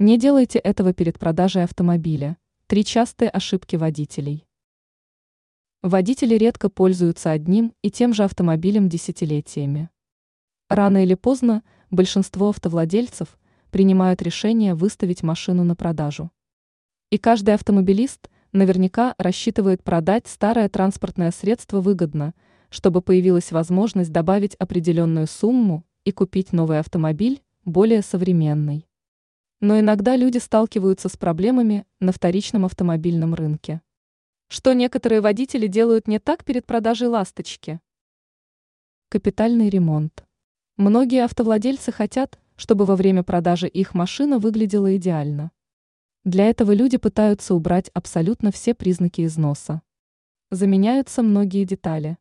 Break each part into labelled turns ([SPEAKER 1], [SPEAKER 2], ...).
[SPEAKER 1] Не делайте этого перед продажей автомобиля. Три частые ошибки водителей. Водители редко пользуются одним и тем же автомобилем десятилетиями. Рано или поздно большинство автовладельцев принимают решение выставить машину на продажу. И каждый автомобилист наверняка рассчитывает продать старое транспортное средство выгодно, чтобы появилась возможность добавить определенную сумму и купить новый автомобиль, более современный. Но иногда люди сталкиваются с проблемами на вторичном автомобильном рынке. Что некоторые водители делают не так перед продажей «Ласточки»? Капитальный ремонт. Многие автовладельцы хотят, чтобы во время продажи их машина выглядела идеально. Для этого люди пытаются убрать абсолютно все признаки износа. Заменяются многие детали.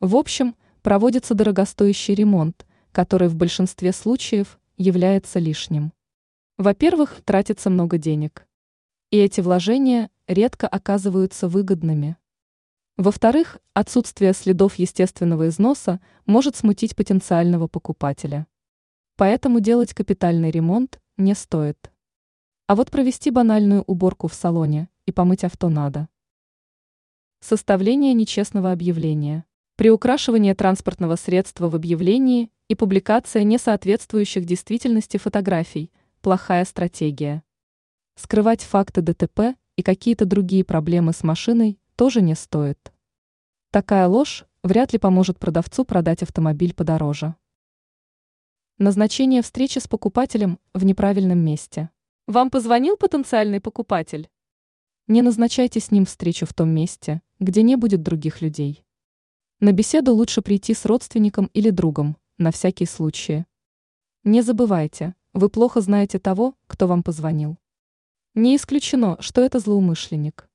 [SPEAKER 1] В общем, проводится дорогостоящий ремонт, который в большинстве случаев является лишним. Во-первых, тратится много денег. И эти вложения редко оказываются выгодными. Во-вторых, отсутствие следов естественного износа может смутить потенциального покупателя. Поэтому делать капитальный ремонт не стоит. А вот провести банальную уборку в салоне и помыть авто надо. Составление нечестного объявления. Приукрашивание транспортного средства в объявлении и публикация несоответствующих действительности фотографий – плохая стратегия. Скрывать факты ДТП и какие-то другие проблемы с машиной тоже не стоит. Такая ложь вряд ли поможет продавцу продать автомобиль подороже. Назначение встречи с покупателем в неправильном месте. Вам позвонил потенциальный покупатель? Не назначайте с ним встречу в том месте, где не будет других людей. На беседу лучше прийти с родственником или другом, на всякий случай. Не забывайте, вы плохо знаете того, кто вам позвонил. Не исключено, что это злоумышленник.